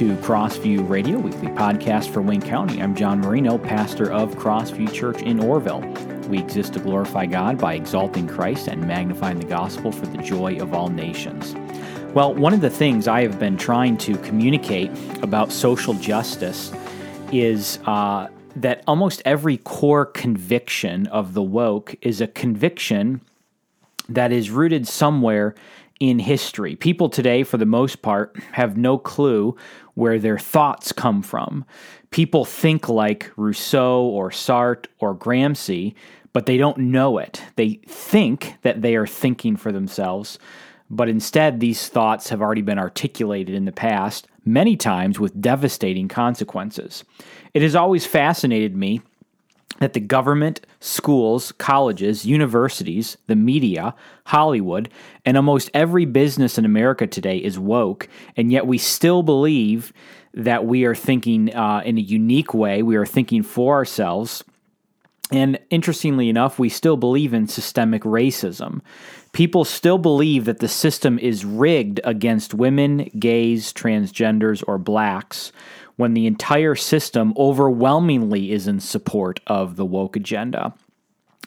to Crossview Radio, weekly podcast for Wayne County. I'm John Marino, pastor of Crossview Church in Orrville. We exist to glorify God by exalting Christ and magnifying the gospel for the joy of all nations. Well, one of the things I have been trying to communicate about social justice is uh, that almost every core conviction of the woke is a conviction that is rooted somewhere in history. People today, for the most part, have no clue where their thoughts come from. People think like Rousseau or Sartre or Gramsci, but they don't know it. They think that they are thinking for themselves, but instead, these thoughts have already been articulated in the past, many times with devastating consequences. It has always fascinated me that the government, schools, colleges, universities, the media, Hollywood, and almost every business in America today is woke, and yet we still believe that we are thinking uh, in a unique way. We are thinking for ourselves. And interestingly enough, we still believe in systemic racism. People still believe that the system is rigged against women, gays, transgenders, or blacks when the entire system overwhelmingly is in support of the woke agenda.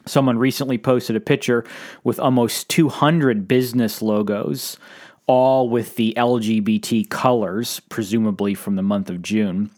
Someone recently posted a picture with almost 200 business logos, all with the LGBT colors, presumably from the month of June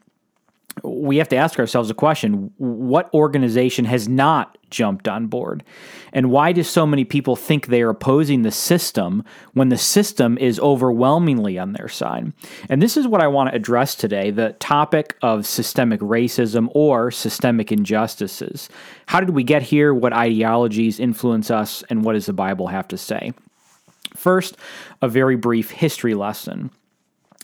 we have to ask ourselves a question what organization has not jumped on board? And why do so many people think they are opposing the system when the system is overwhelmingly on their side? And this is what I want to address today the topic of systemic racism or systemic injustices. How did we get here? What ideologies influence us? And what does the Bible have to say? First, a very brief history lesson.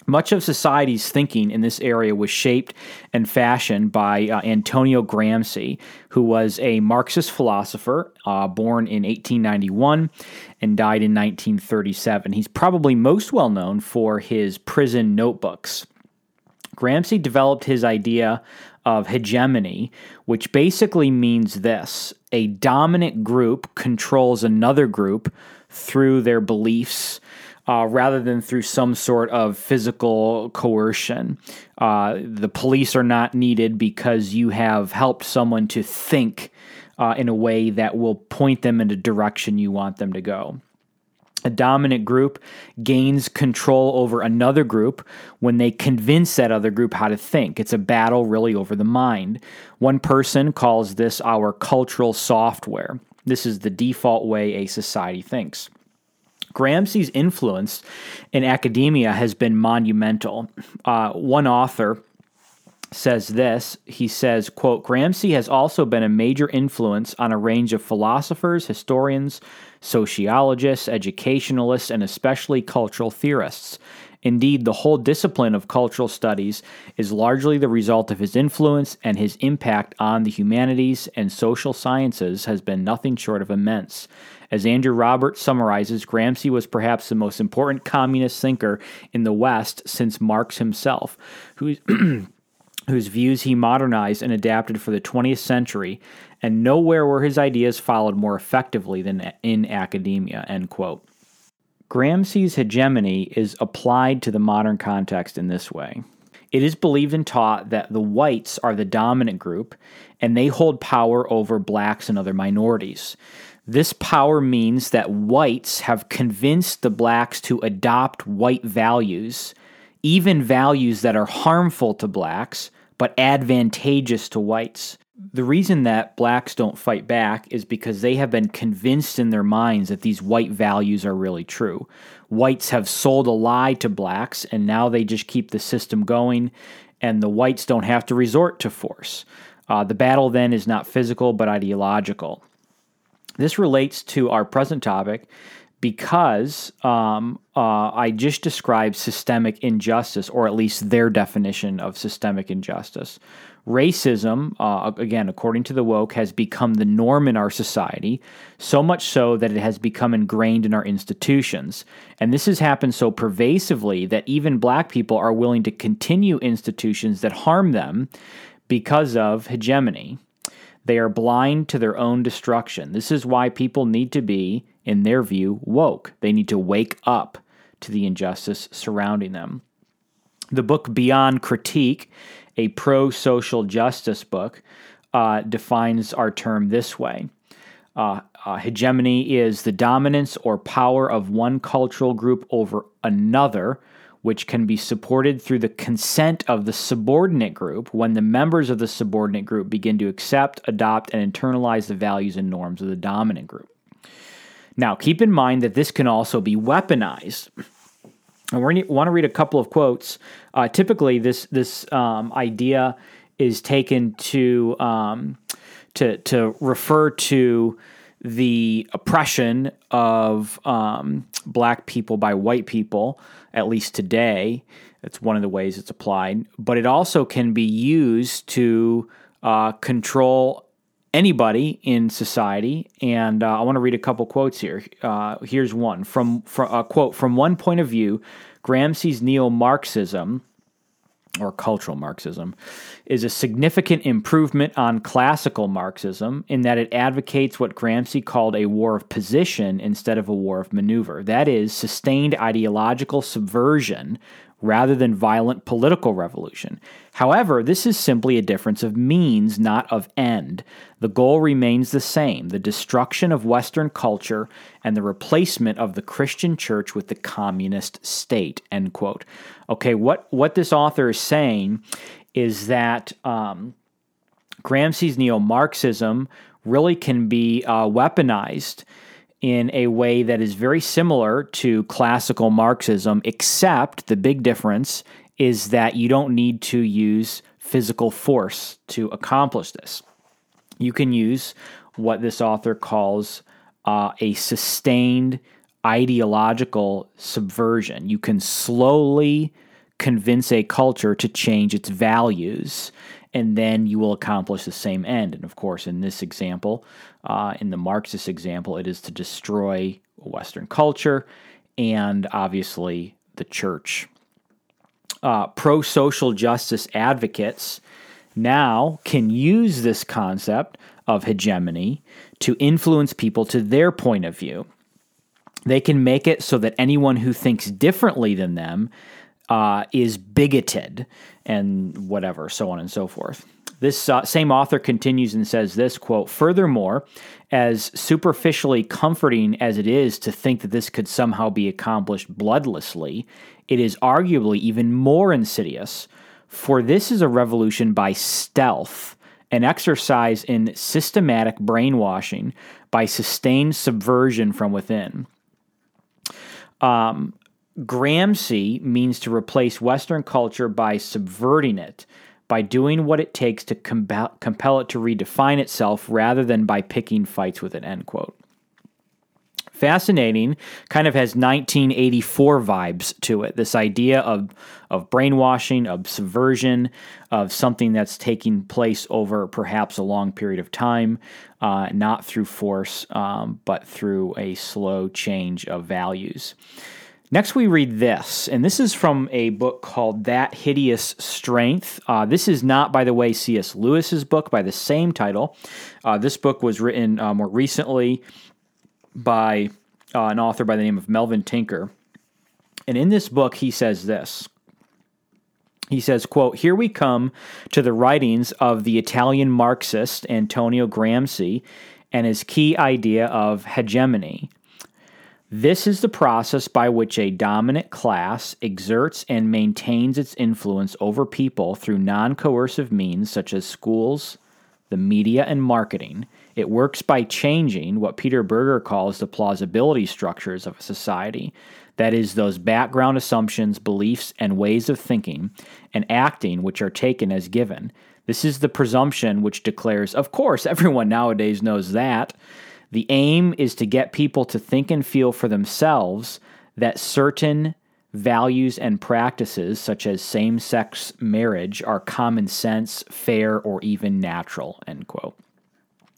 Much of society's thinking in this area was shaped and fashioned by uh, Antonio Gramsci, who was a Marxist philosopher uh, born in 1891 and died in 1937. He's probably most well known for his prison notebooks. Gramsci developed his idea of hegemony, which basically means this a dominant group controls another group through their beliefs uh, rather than through some sort of physical coercion. Uh, the police are not needed because you have helped someone to think uh, in a way that will point them in a direction you want them to go. A dominant group gains control over another group when they convince that other group how to think. It's a battle really over the mind. One person calls this our cultural software. This is the default way a society thinks. Gramsci's influence in academia has been monumental. Uh, one author says this. He says quote gramsci has also been a major influence on a range of philosophers historians sociologists educationalists and especially cultural theorists. Indeed the whole discipline of cultural studies is largely the result of his influence and his impact on the humanities and social sciences has been nothing short of immense as Andrew Roberts summarizes, Gramsci was perhaps the most important communist thinker in the West since Marx himself, whose, views he modernized and adapted for the 20th century, and nowhere were his ideas followed more effectively than in academia. End quote. Gramsci's hegemony is applied to the modern context in this way. It is believed and taught that the whites are the dominant group and they hold power over blacks and other minorities. This power means that whites have convinced the blacks to adopt white values, even values that are harmful to blacks but advantageous to whites. The reason that blacks don't fight back is because they have been convinced in their minds that these white values are really true. Whites have sold a lie to blacks, and now they just keep the system going, and the whites don't have to resort to force. Uh, the battle then is not physical but ideological. This relates to our present topic because um, uh, I just described systemic injustice, or at least their definition of systemic injustice. Racism, uh, again, according to the woke, has become the norm in our society, so much so that it has become ingrained in our institutions. And this has happened so pervasively that even black people are willing to continue institutions that harm them because of hegemony. They are blind to their own destruction. This is why people need to be, in their view, woke. They need to wake up to the injustice surrounding them. The book Beyond Critique, a pro social justice book, uh, defines our term this way. Uh, uh, hegemony is the dominance or power of one cultural group over another, which can be supported through the consent of the subordinate group when the members of the subordinate group begin to accept, adopt, and internalize the values and norms of the dominant group. Now, keep in mind that this can also be weaponized. And we want to read a couple of quotes. Uh, typically, this this um, idea is taken to um, to to refer to the oppression of um, black people by white people, at least today. That's one of the ways it's applied. But it also can be used to uh, control anybody in society. And uh, I want to read a couple quotes here. Uh, here's one from, from a quote from one point of view, Gramsci's neo Marxism or cultural Marxism, is a significant improvement on classical Marxism in that it advocates what Gramsci called a war of position instead of a war of maneuver. That is, sustained ideological subversion rather than violent political revolution. However, this is simply a difference of means, not of end. The goal remains the same the destruction of Western culture and the replacement of the Christian church with the communist state. End quote. Okay, what, what this author is saying is that um, Gramsci's neo Marxism really can be uh, weaponized in a way that is very similar to classical Marxism, except the big difference is that you don't need to use physical force to accomplish this. You can use what this author calls uh, a sustained ideological subversion. You can slowly convince a culture to change its values, and then you will accomplish the same end. And of course, in this example, uh, in the Marxist example, it is to destroy Western culture and obviously the church. Uh, Pro social justice advocates now can use this concept of hegemony to influence people to their point of view. They can make it so that anyone who thinks differently than them uh, is bigoted and whatever, so on and so forth. This uh, same author continues and says this quote, Furthermore, as superficially comforting as it is to think that this could somehow be accomplished bloodlessly, it is arguably even more insidious, for this is a revolution by stealth, an exercise in systematic brainwashing by sustained subversion from within. Um, Gramsci means to replace Western culture by subverting it by doing what it takes to compel, it to redefine itself rather than by picking fights with it, end quote. Fascinating, kind of has 1984 vibes to it. This idea of, of brainwashing, of subversion, of something that's taking place over perhaps a long period of time, uh, not through force, um, but through a slow change of values. Next, we read this, and this is from a book called That Hideous Strength. Uh, this is not, by the way, C.S. Lewis's book by the same title. Uh, this book was written uh, more recently by uh, an author by the name of Melvin Tinker. And in this book, he says this. He says, quote, Here we come to the writings of the Italian Marxist Antonio Gramsci and his key idea of hegemony. This is the process by which a dominant class exerts and maintains its influence over people through non coercive means such as schools, the media, and marketing. It works by changing what Peter Berger calls the plausibility structures of a society. That is, those background assumptions, beliefs, and ways of thinking and acting which are taken as given. This is the presumption which declares, of course, everyone nowadays knows that. The aim is to get people to think and feel for themselves that certain values and practices, such as same sex marriage, are common sense, fair, or even natural. End quote.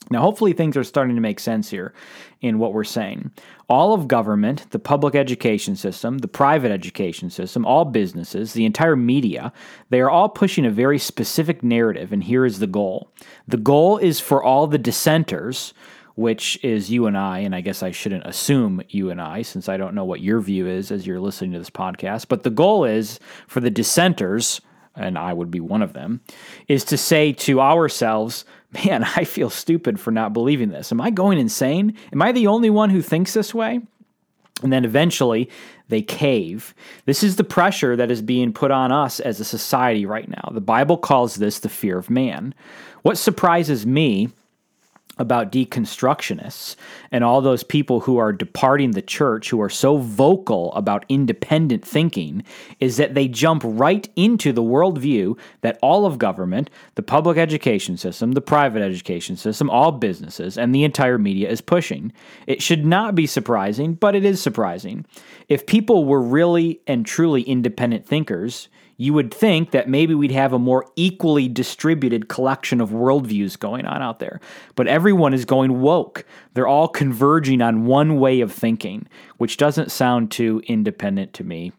Now, hopefully, things are starting to make sense here in what we're saying. All of government, the public education system, the private education system, all businesses, the entire media, they are all pushing a very specific narrative, and here is the goal. The goal is for all the dissenters which is you and I, and I guess I shouldn't assume you and I since I don't know what your view is as you're listening to this podcast. But the goal is for the dissenters, and I would be one of them, is to say to ourselves, man, I feel stupid for not believing this. Am I going insane? Am I the only one who thinks this way? And then eventually they cave. This is the pressure that is being put on us as a society right now. The Bible calls this the fear of man. What surprises me about deconstructionists and all those people who are departing the church who are so vocal about independent thinking is that they jump right into the worldview that all of government, the public education system, the private education system, all businesses, and the entire media is pushing. It should not be surprising, but it is surprising. If people were really and truly independent thinkers, you would think that maybe we'd have a more equally distributed collection of worldviews going on out there. But everyone is going woke. They're all converging on one way of thinking, which doesn't sound too independent to me.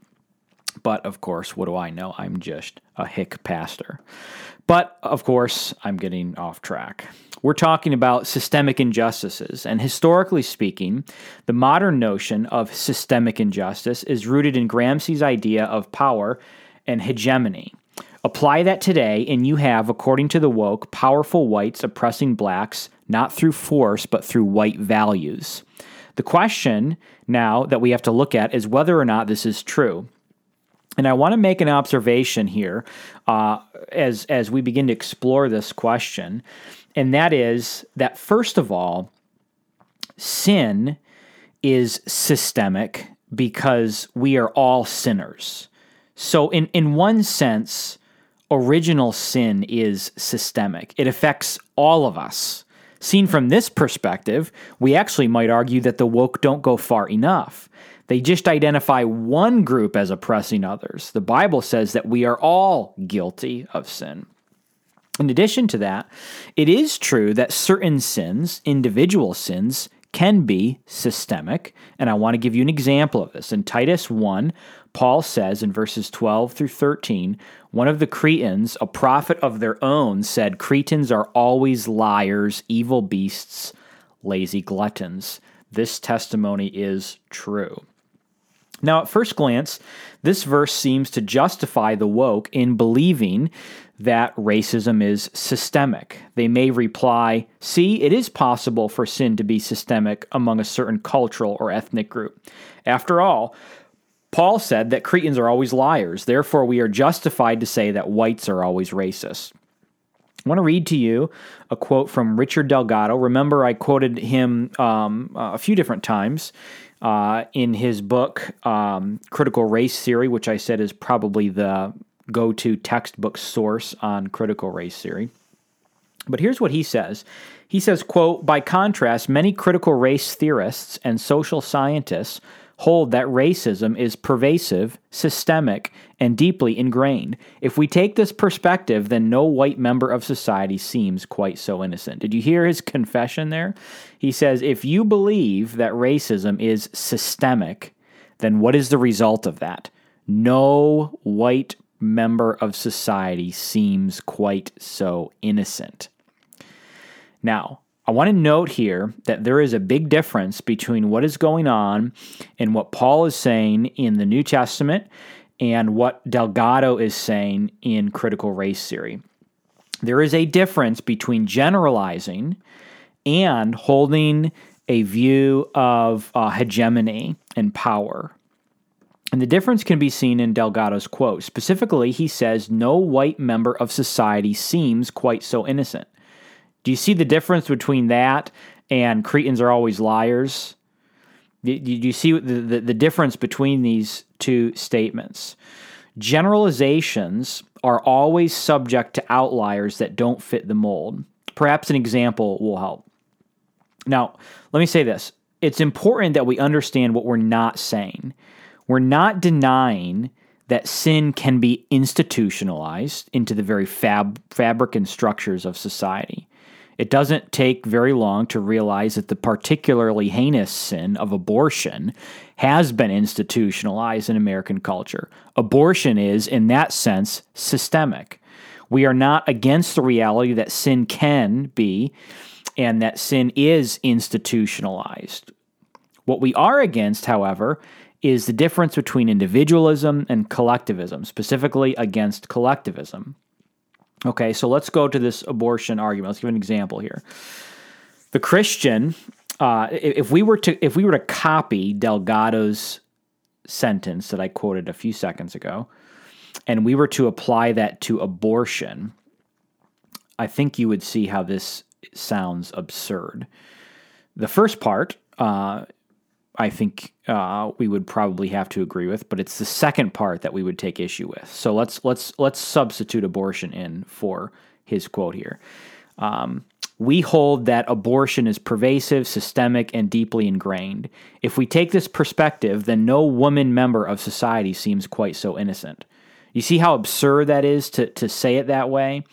But of course, what do I know? I'm just a hick pastor. But of course, I'm getting off track. We're talking about systemic injustices. And historically speaking, the modern notion of systemic injustice is rooted in Gramsci's idea of power and hegemony. Apply that today, and you have, according to the woke, powerful whites oppressing blacks not through force, but through white values. The question now that we have to look at is whether or not this is true. And I want to make an observation here uh, as, as we begin to explore this question, and that is that, first of all, sin is systemic because we are all sinners. So, in, in one sense, original sin is systemic, it affects all of us. Seen from this perspective, we actually might argue that the woke don't go far enough. They just identify one group as oppressing others. The Bible says that we are all guilty of sin. In addition to that, it is true that certain sins, individual sins, can be systemic. And I want to give you an example of this. In Titus 1, Paul says in verses 12 through 13, one of the Cretans, a prophet of their own, said, Cretans are always liars, evil beasts, lazy gluttons. This testimony is true. Now, at first glance, this verse seems to justify the woke in believing that racism is systemic. They may reply, See, it is possible for sin to be systemic among a certain cultural or ethnic group. After all, Paul said that Cretans are always liars, therefore, we are justified to say that whites are always racist. I want to read to you a quote from Richard Delgado. Remember, I quoted him um, a few different times uh, in his book, um, Critical Race Theory, which I said is probably the go to textbook source on critical race theory. But here's what he says. He says, quote, by contrast, many critical race theorists and social scientists hold that racism is pervasive, systemic, and deeply ingrained. If we take this perspective, then no white member of society seems quite so innocent. Did you hear his confession there? He says, if you believe that racism is systemic, then what is the result of that? No white member of society seems quite so innocent. Now, I want to note here that there is a big difference between what is going on and what Paul is saying in the New Testament and what Delgado is saying in critical race theory. There is a difference between generalizing and holding a view of uh, hegemony and power. And the difference can be seen in Delgado's quote. Specifically, he says, No white member of society seems quite so innocent. Do you see the difference between that and Cretans are always liars? Do you see the, the, the difference between these two statements? Generalizations are always subject to outliers that don't fit the mold. Perhaps an example will help. Now, let me say this it's important that we understand what we're not saying. We're not denying that sin can be institutionalized into the very fab, fabric and structures of society. It doesn't take very long to realize that the particularly heinous sin of abortion has been institutionalized in American culture. Abortion is, in that sense, systemic. We are not against the reality that sin can be and that sin is institutionalized. What we are against, however, is the difference between individualism and collectivism, specifically against collectivism. Okay, so let's go to this abortion argument. Let's give an example here. The Christian, uh, if we were to if we were to copy Delgado's sentence that I quoted a few seconds ago, and we were to apply that to abortion, I think you would see how this sounds absurd. The first part, uh, I think uh, we would probably have to agree with, but it's the second part that we would take issue with. So let's let's let's substitute abortion in for his quote here. Um, we hold that abortion is pervasive, systemic, and deeply ingrained. If we take this perspective, then no woman member of society seems quite so innocent. You see how absurd that is to, to say it that way?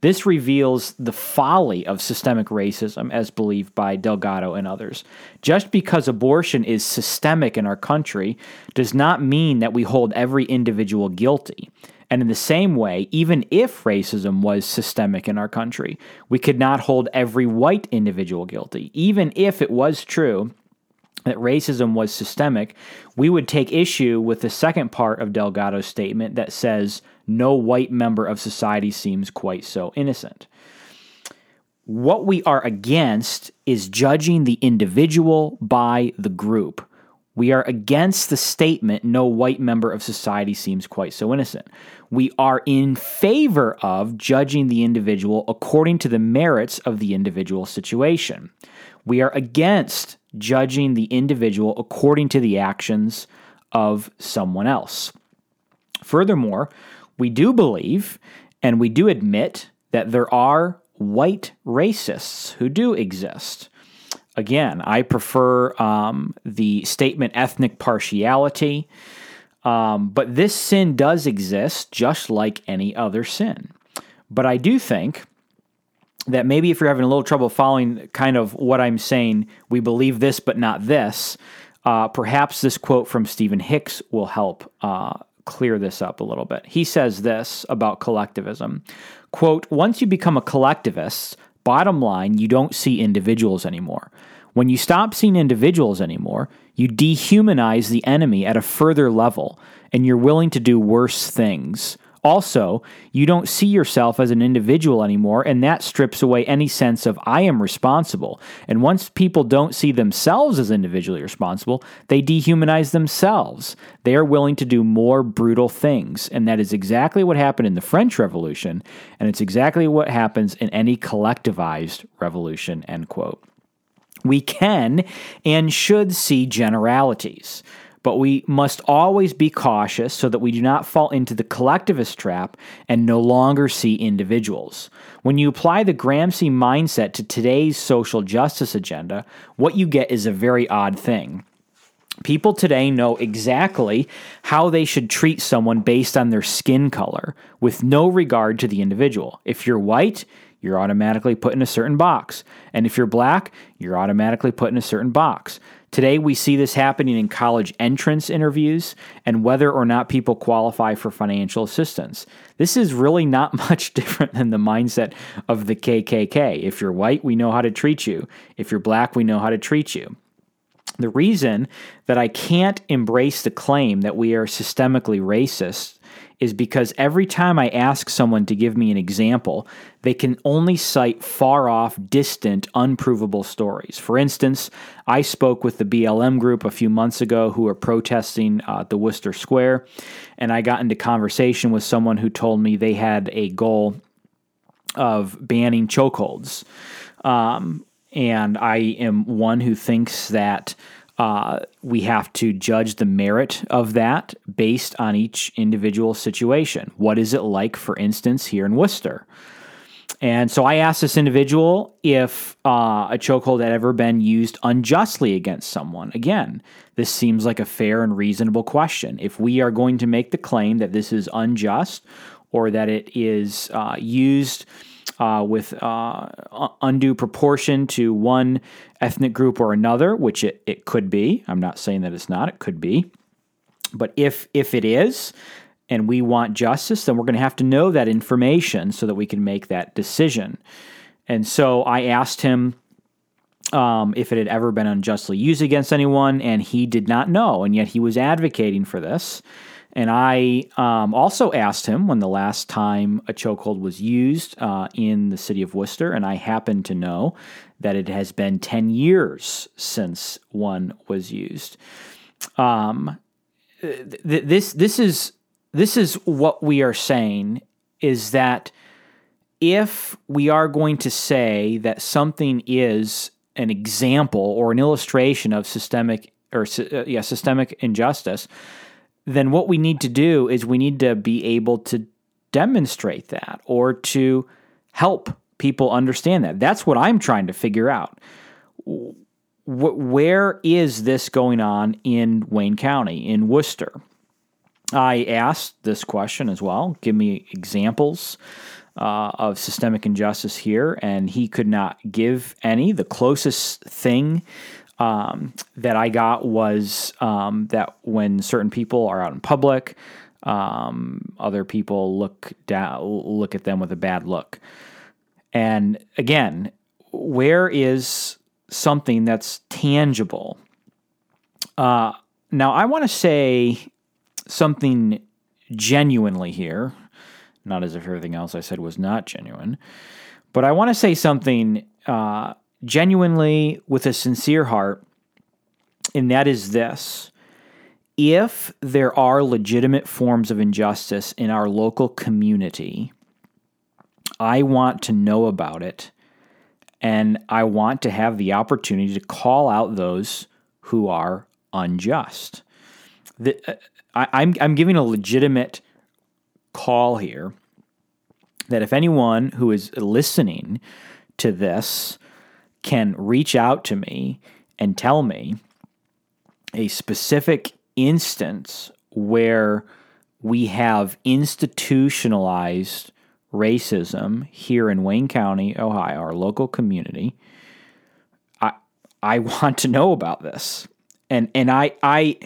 This reveals the folly of systemic racism as believed by Delgado and others. Just because abortion is systemic in our country does not mean that we hold every individual guilty. And in the same way, even if racism was systemic in our country, we could not hold every white individual guilty. Even if it was true that racism was systemic, we would take issue with the second part of Delgado's statement that says no white member of society seems quite so innocent. What we are against is judging the individual by the group. We are against the statement no white member of society seems quite so innocent. We are in favor of judging the individual according to the merits of the individual situation. We are against judging the individual according to the actions of someone else. Furthermore, we do believe and we do admit that there are white racists who do exist. Again, I prefer um, the statement ethnic partiality, um, but this sin does exist just like any other sin. But I do think that maybe if you're having a little trouble following kind of what I'm saying, we believe this but not this, uh, perhaps this quote from Stephen Hicks will help uh, clear this up a little bit. He says this about collectivism quote, Once you become a collectivist, bottom line, you don't see individuals anymore. When you stop seeing individuals anymore, you dehumanize the enemy at a further level, and you're willing to do worse things. Also, you don't see yourself as an individual anymore, and that strips away any sense of I am responsible. And once people don't see themselves as individually responsible, they dehumanize themselves. They are willing to do more brutal things. And that is exactly what happened in the French Revolution, and it's exactly what happens in any collectivized revolution. End quote. We can and should see generalities but we must always be cautious so that we do not fall into the collectivist trap and no longer see individuals. When you apply the Gramsci mindset to today's social justice agenda, what you get is a very odd thing. People today know exactly how they should treat someone based on their skin color, with no regard to the individual. If you're white, you're automatically put in a certain box. And if you're black, you're automatically put in a certain box. Today, we see this happening in college entrance interviews and whether or not people qualify for financial assistance. This is really not much different than the mindset of the KKK. If you're white, we know how to treat you. If you're black, we know how to treat you. The reason that I can't embrace the claim that we are systemically racist is because every time I ask someone to give me an example, they can only cite far off, distant, unprovable stories. For instance, I spoke with the BLM group a few months ago who are protesting uh, the Wooster Square, and I got into conversation with someone who told me they had a goal of banning chokeholds. Um, and I am one who thinks that uh, we have to judge the merit of that based on each individual situation. What is it like, for instance, here in Wooster? And so I asked this individual if uh, a chokehold had ever been used unjustly against someone. Again, this seems like a fair and reasonable question. If we are going to make the claim that this is unjust or that it is uh, used uh, with uh, undue proportion to one ethnic group or another, which it, it could be. I'm not saying that it's not, it could be. But if if it is, and we want justice, then we're going to have to know that information so that we can make that decision. And so I asked him um, if it had ever been unjustly used against anyone, and he did not know, and yet he was advocating for this. And I um, also asked him when the last time a chokehold was used uh, in the city of Wooster, and I happen to know that it has been 10 years since one was used. Um, th- this, this, is, this is what we are saying is that if we are going to say that something is an example or an illustration of systemic or uh, yeah systemic injustice, then what we need to do is we need to be able to demonstrate that or to help people understand that. That's what I'm trying to figure out. Where is this going on in Wayne County, in Wooster? I asked this question as well. Give me examples uh, of systemic injustice here, and he could not give any. The closest thing um, that I got was um, that when certain people are out in public, um, other people look down, look at them with a bad look. And again, where is something that's tangible? Uh, now, I want to say something genuinely here, not as if everything else I said was not genuine, but I want to say something uh, genuinely with a sincere heart, and that is this. If there are legitimate forms of injustice in our local community, I want to know about it and I want to have the opportunity to call out those who are unjust. The, uh, I, I'm, I'm giving a legitimate call here that if anyone who is listening to this can reach out to me and tell me a specific instance where we have institutionalized racism here in Wayne County, Ohio, our local community, I I want to know about this. And and I I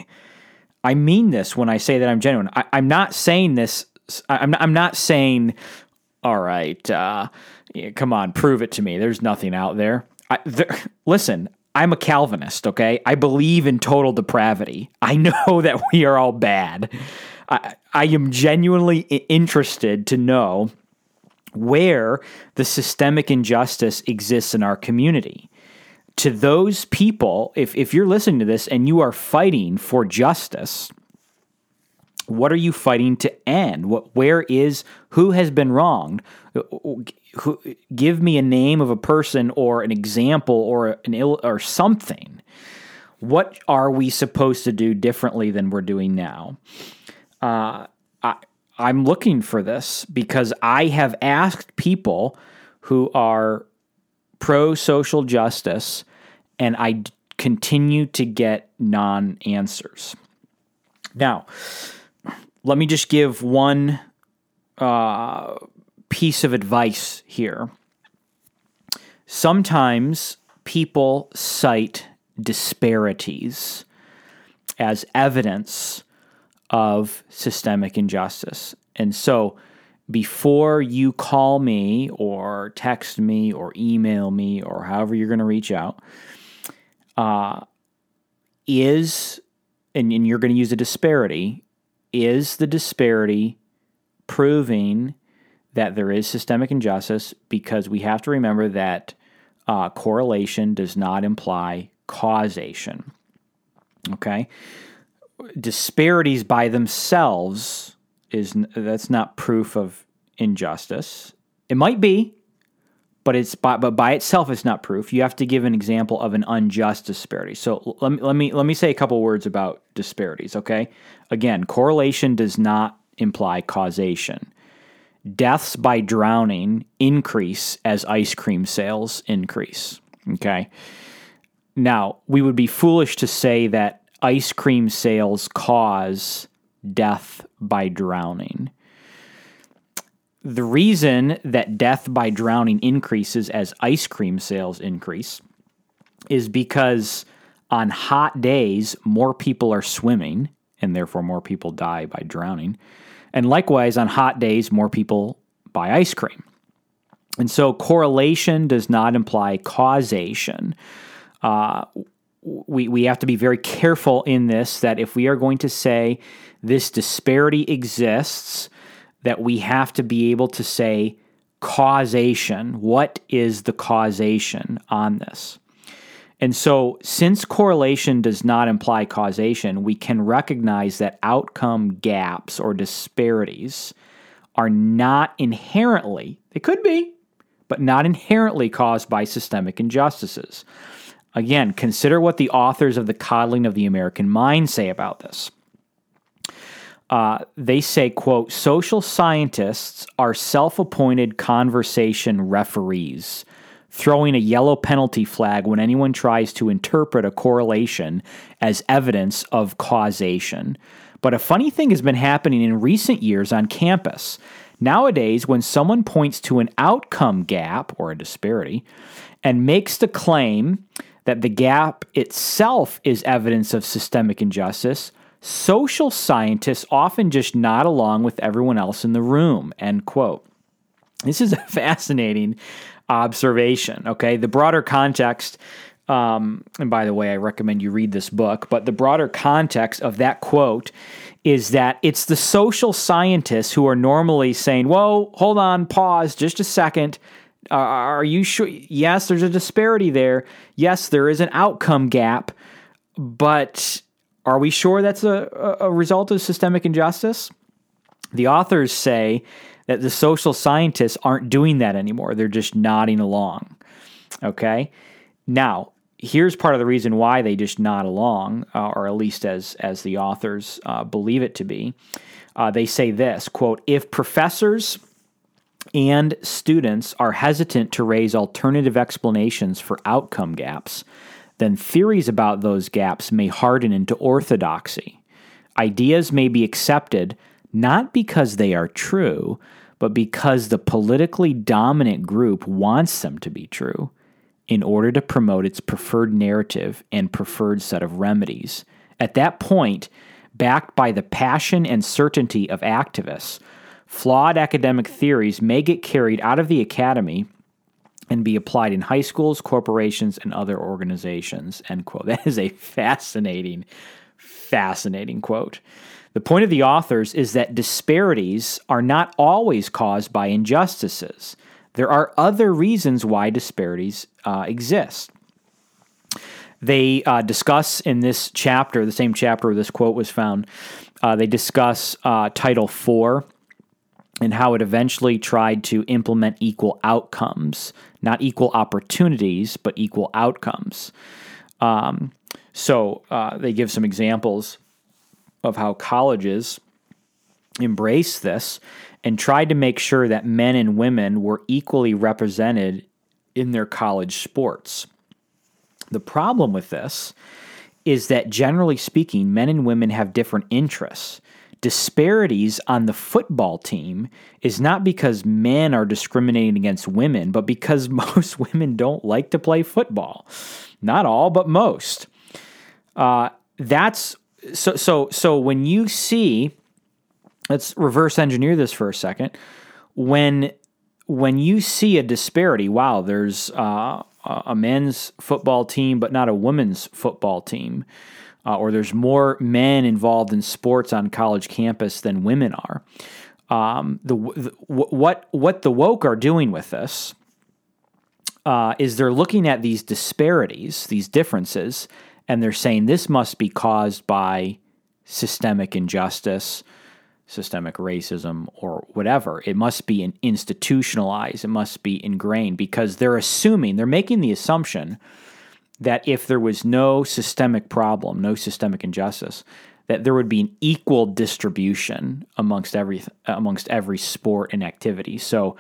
I mean this when I say that I'm genuine. I, am not saying this. I'm I'm not saying, all right, uh, come on, prove it to me. There's nothing out there. Listen, I'm a Calvinist, okay? I believe in total depravity. I know that we are all bad. I, I am genuinely interested to know where the systemic injustice exists in our community. To those people, if, if you're listening to this and you are fighting for justice, what are you fighting to end? What, where is who has been wronged? Who, give me a name of a person or an example or an Ill, or something. What are we supposed to do differently than we're doing now? Uh, I, I'm looking for this because I have asked people who are pro social justice, and I d- continue to get non answers. Now, let me just give one uh, piece of advice here. Sometimes people cite disparities as evidence of systemic injustice. And so before you call me or text me or email me or however you're going to reach out, uh, is, and, and you're going to use a disparity, is the disparity proving that there is systemic injustice because we have to remember that uh, correlation does not imply causation. Okay? Disparities by themselves is that's not proof of injustice. It might be, but it's by, but by itself it's not proof. You have to give an example of an unjust disparity. So let me let me let me say a couple words about disparities, okay? Again, correlation does not imply causation. Deaths by drowning increase as ice cream sales increase, okay? Now, we would be foolish to say that ice cream sales cause death by drowning. The reason that death by drowning increases as ice cream sales increase is because on hot days, more people are swimming, and therefore more people die by drowning. And likewise, on hot days, more people buy ice cream. And so correlation does not imply causation. Uh, we, we have to be very careful in this that if we are going to say this disparity exists, that we have to be able to say causation. What is the causation on this? And so, since correlation does not imply causation, we can recognize that outcome gaps or disparities are not inherently, they could be, but not inherently caused by systemic injustices. Again, consider what the authors of The Coddling of the American Mind say about this. Uh, they say, quote, social scientists are self appointed conversation referees, throwing a yellow penalty flag when anyone tries to interpret a correlation as evidence of causation. But a funny thing has been happening in recent years on campus. Nowadays, when someone points to an outcome gap or a disparity and makes the claim that the gap itself is evidence of systemic injustice, social scientists often just nod along with everyone else in the room. End quote. This is a fascinating observation. Okay, the broader context. Um, and by the way, I recommend you read this book. But the broader context of that quote is that it's the social scientists who are normally saying, "Whoa, hold on, pause, just a second. Uh, are you sure? Yes, there's a disparity there. Yes, there is an outcome gap, but are we sure that's a, a result of systemic injustice? The authors say that the social scientists aren't doing that anymore. They're just nodding along. Okay. Now, here's part of the reason why they just nod along, uh, or at least as as the authors uh, believe it to be. Uh, they say this quote: If professors and students are hesitant to raise alternative explanations for outcome gaps, then theories about those gaps may harden into orthodoxy. Ideas may be accepted not because they are true, but because the politically dominant group wants them to be true in order to promote its preferred narrative and preferred set of remedies. At that point, backed by the passion and certainty of activists, Flawed academic theories may get carried out of the academy and be applied in high schools, corporations, and other organizations. End quote. That is a fascinating, fascinating quote. The point of the authors is that disparities are not always caused by injustices. There are other reasons why disparities uh, exist. They uh, discuss in this chapter, the same chapter where this quote was found, uh, they discuss uh, Title IV and how it eventually tried to implement equal outcomes, not equal opportunities, but equal outcomes. Um, so uh, they give some examples of how colleges embrace this and tried to make sure that men and women were equally represented in their college sports. The problem with this is that generally speaking, men and women have different interests disparities on the football team is not because men are discriminating against women, but because most women don't like to play football. Not all, but most. Uh, that's so. So so when you see, let's reverse engineer this for a second. When when you see a disparity, wow, there's uh, a men's football team, but not a women's football team uh, or there's more men involved in sports on college campus than women are. Um, the, the, what what the woke are doing with this uh, is they're looking at these disparities, these differences, and they're saying this must be caused by systemic injustice, systemic racism, or whatever. It must be institutionalized. It must be ingrained because they're assuming they're making the assumption that if there was no systemic problem, no systemic injustice, that there would be an equal distribution amongst every amongst every sport and activity. So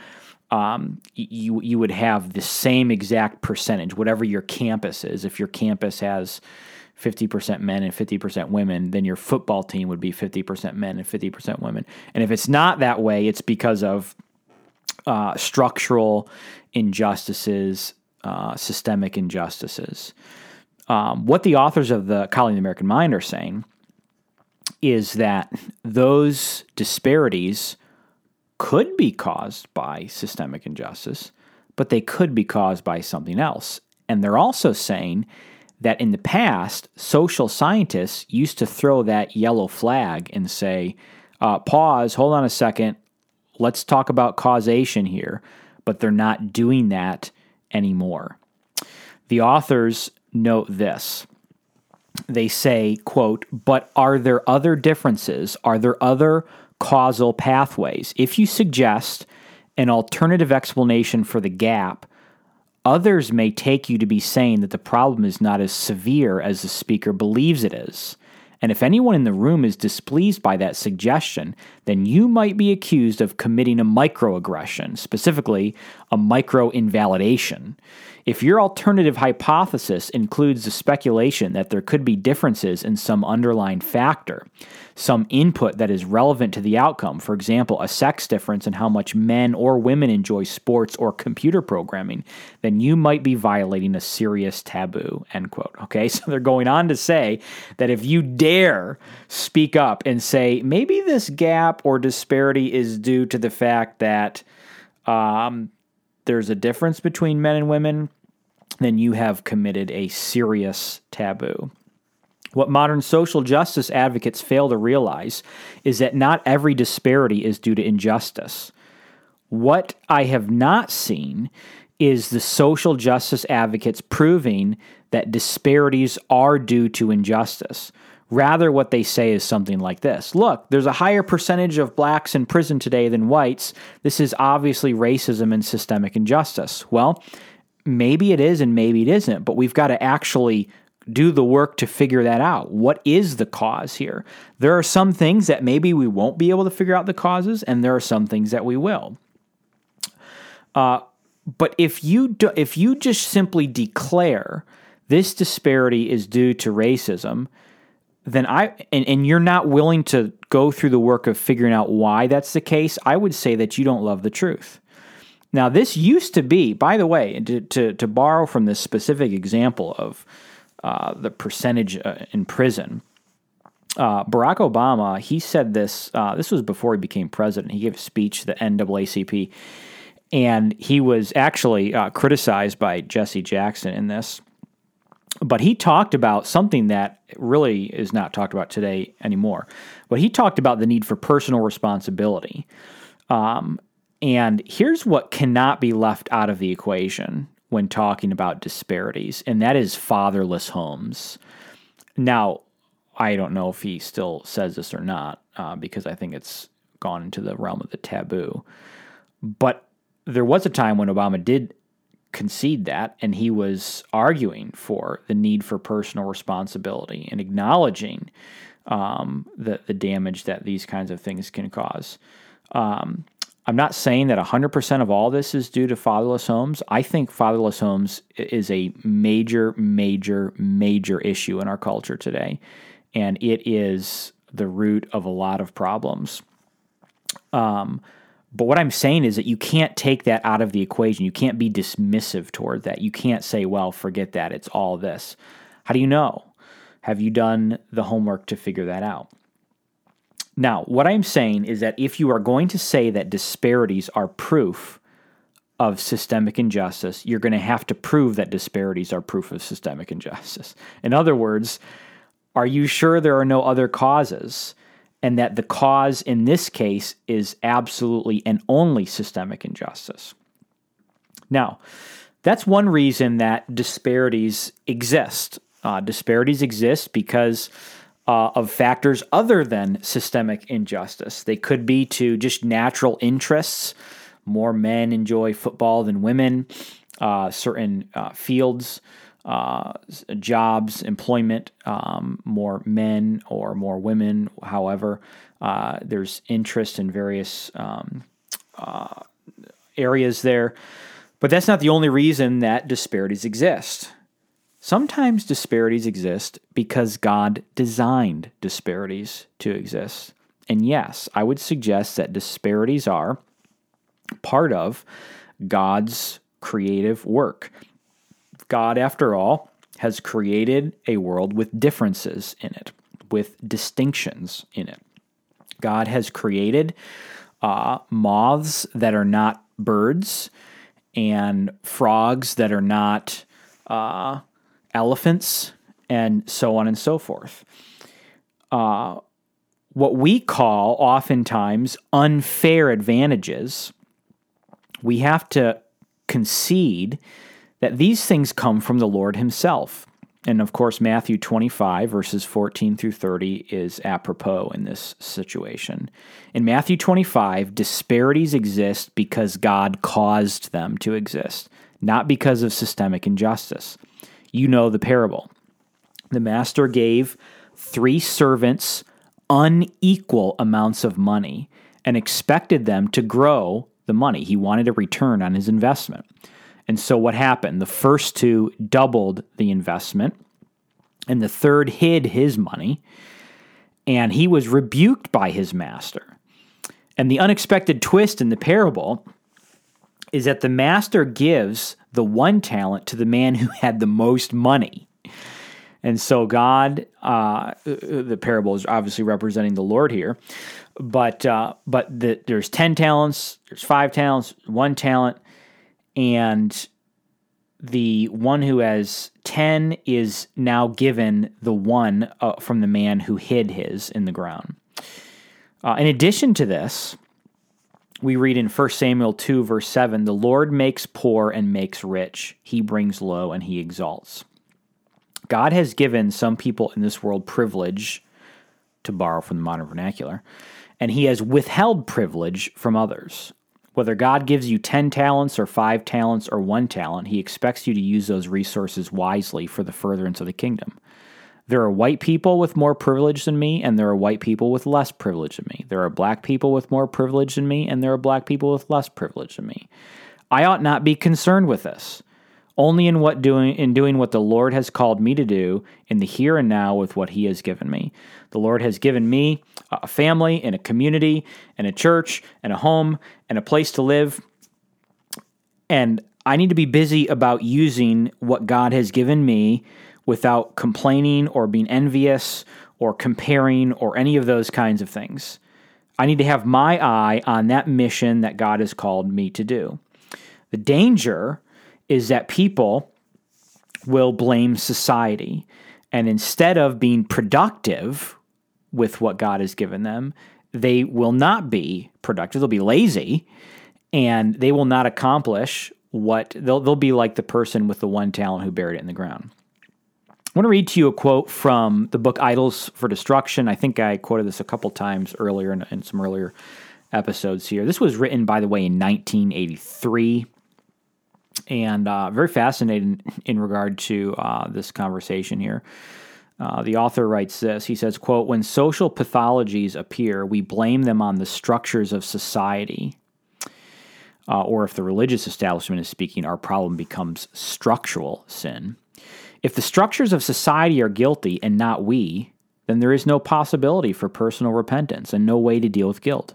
um, you you would have the same exact percentage, whatever your campus is. If your campus has 50% men and 50% women, then your football team would be 50% men and 50% women. And if it's not that way, it's because of uh, structural injustices uh, systemic injustices. Um, what the authors of the Coddling the American Mind are saying is that those disparities could be caused by systemic injustice, but they could be caused by something else. And they're also saying that in the past, social scientists used to throw that yellow flag and say, uh, pause, hold on a second, let's talk about causation here. But they're not doing that anymore. The authors note this. They say, quote, but are there other differences? Are there other causal pathways? If you suggest an alternative explanation for the gap, Others may take you to be saying that the problem is not as severe as the speaker believes it is. And if anyone in the room is displeased by that suggestion, then you might be accused of committing a microaggression, specifically a micro invalidation. If your alternative hypothesis includes the speculation that there could be differences in some underlying factor, some input that is relevant to the outcome, for example, a sex difference in how much men or women enjoy sports or computer programming, then you might be violating a serious taboo. End quote. Okay, so they're going on to say that if you dare speak up and say maybe this gap or disparity is due to the fact that um, there's a difference between men and women, then you have committed a serious taboo. What modern social justice advocates fail to realize is that not every disparity is due to injustice. What I have not seen is the social justice advocates proving that disparities are due to injustice. Rather, what they say is something like this Look, there's a higher percentage of blacks in prison today than whites. This is obviously racism and systemic injustice. Well, maybe it is and maybe it isn't, but we've got to actually do the work to figure that out. What is the cause here? There are some things that maybe we won't be able to figure out the causes, and there are some things that we will. Uh, but if you do, if you just simply declare this disparity is due to racism, then I and, and you're not willing to go through the work of figuring out why that's the case, I would say that you don't love the truth. Now, this used to be, by the way, to, to, to borrow from this specific example of uh, the percentage uh, in prison, uh, Barack Obama, he said this, uh, this was before he became president. He gave a speech to the NAACP, and he was actually uh, criticized by Jesse Jackson in this but he talked about something that really is not talked about today anymore. But he talked about the need for personal responsibility. Um, and here's what cannot be left out of the equation when talking about disparities, and that is fatherless homes. Now, I don't know if he still says this or not, uh, because I think it's gone into the realm of the taboo. But there was a time when Obama did concede that, and he was arguing for the need for personal responsibility and acknowledging um, the the damage that these kinds of things can cause. Um, I'm not saying that 100% of all this is due to fatherless homes. I think fatherless homes is a major, major, major issue in our culture today, and it is the root of a lot of problems. Um, but what I'm saying is that you can't take that out of the equation. You can't be dismissive toward that. You can't say, well, forget that. It's all this. How do you know? Have you done the homework to figure that out? Now, what I'm saying is that if you are going to say that disparities are proof of systemic injustice, you're going to have to prove that disparities are proof of systemic injustice. In other words, are you sure there are no other causes? And that the cause in this case is absolutely and only systemic injustice. Now, that's one reason that disparities exist. Uh, disparities exist because uh, of factors other than systemic injustice. They could be to just natural interests. More men enjoy football than women. Uh, certain uh, fields uh, jobs, employment, um, more men or more women. However, uh, there's interest in various um, uh, areas there. But that's not the only reason that disparities exist. Sometimes disparities exist because God designed disparities to exist. And yes, I would suggest that disparities are part of God's creative work. God, after all, has created a world with differences in it, with distinctions in it. God has created uh, moths that are not birds and frogs that are not uh, elephants, and so on and so forth. Uh, what we call oftentimes unfair advantages, we have to concede that these things come from the Lord Himself. And of course, Matthew 25, verses 14 through 30, is apropos in this situation. In Matthew 25, disparities exist because God caused them to exist, not because of systemic injustice. You know the parable. The master gave three servants unequal amounts of money and expected them to grow the money. He wanted a return on his investment. And so what happened? The first two doubled the investment, and the third hid his money, and he was rebuked by his master. And the unexpected twist in the parable is that the master gives the one talent to the man who had the most money. And so God, uh, the parable is obviously representing the Lord here, but uh, but the, there's ten talents, there's five talents, one talent, and the one who has 10 is now given the one uh, from the man who hid his in the ground. Uh, in addition to this, we read in 1 Samuel 2, verse 7 the Lord makes poor and makes rich, he brings low and he exalts. God has given some people in this world privilege, to borrow from the modern vernacular, and he has withheld privilege from others. Whether God gives you 10 talents or 5 talents or 1 talent, He expects you to use those resources wisely for the furtherance of the kingdom. There are white people with more privilege than me, and there are white people with less privilege than me. There are black people with more privilege than me, and there are black people with less privilege than me. I ought not be concerned with this. Only in what doing in doing what the Lord has called me to do in the here and now with what He has given me. The Lord has given me a family and a community and a church and a home and a place to live. And I need to be busy about using what God has given me without complaining or being envious or comparing or any of those kinds of things. I need to have my eye on that mission that God has called me to do. The danger is that people will blame society. And instead of being productive with what God has given them, they will not be productive. They'll be lazy and they will not accomplish what they'll, they'll be like the person with the one talent who buried it in the ground. I want to read to you a quote from the book Idols for Destruction. I think I quoted this a couple times earlier in, in some earlier episodes here. This was written, by the way, in 1983 and uh, very fascinating in regard to uh, this conversation here. Uh, the author writes this. He says, "quote When social pathologies appear, we blame them on the structures of society." Uh, or if the religious establishment is speaking, our problem becomes structural sin. If the structures of society are guilty and not we, then there is no possibility for personal repentance and no way to deal with guilt.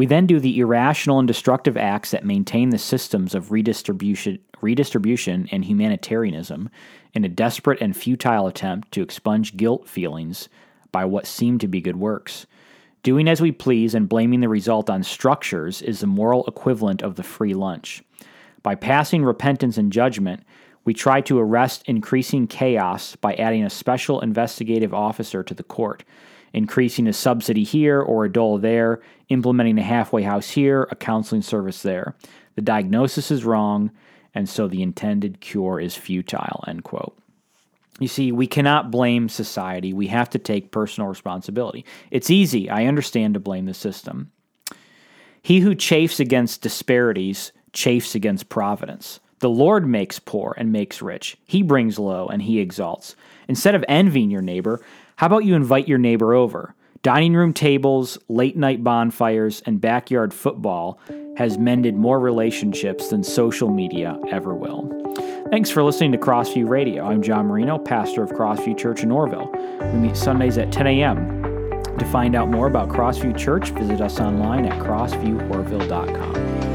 We then do the irrational and destructive acts that maintain the systems of redistribution, redistribution and humanitarianism in a desperate and futile attempt to expunge guilt feelings by what seem to be good works. Doing as we please and blaming the result on structures is the moral equivalent of the free lunch. By passing repentance and judgment, we try to arrest increasing chaos by adding a special investigative officer to the court increasing a subsidy here or a dole there, implementing a halfway house here, a counseling service there. The diagnosis is wrong, and so the intended cure is futile. End quote. You see, we cannot blame society. We have to take personal responsibility. It's easy, I understand, to blame the system. He who chafes against disparities chafes against providence. The Lord makes poor and makes rich. He brings low and he exalts. Instead of envying your neighbor, how about you invite your neighbor over? Dining room tables, late night bonfires, and backyard football has mended more relationships than social media ever will. Thanks for listening to Crossview Radio. I'm John Marino, pastor of Crossview Church in Orrville. We meet Sundays at 10 a.m. To find out more about Crossview Church, visit us online at crossvieworville.com.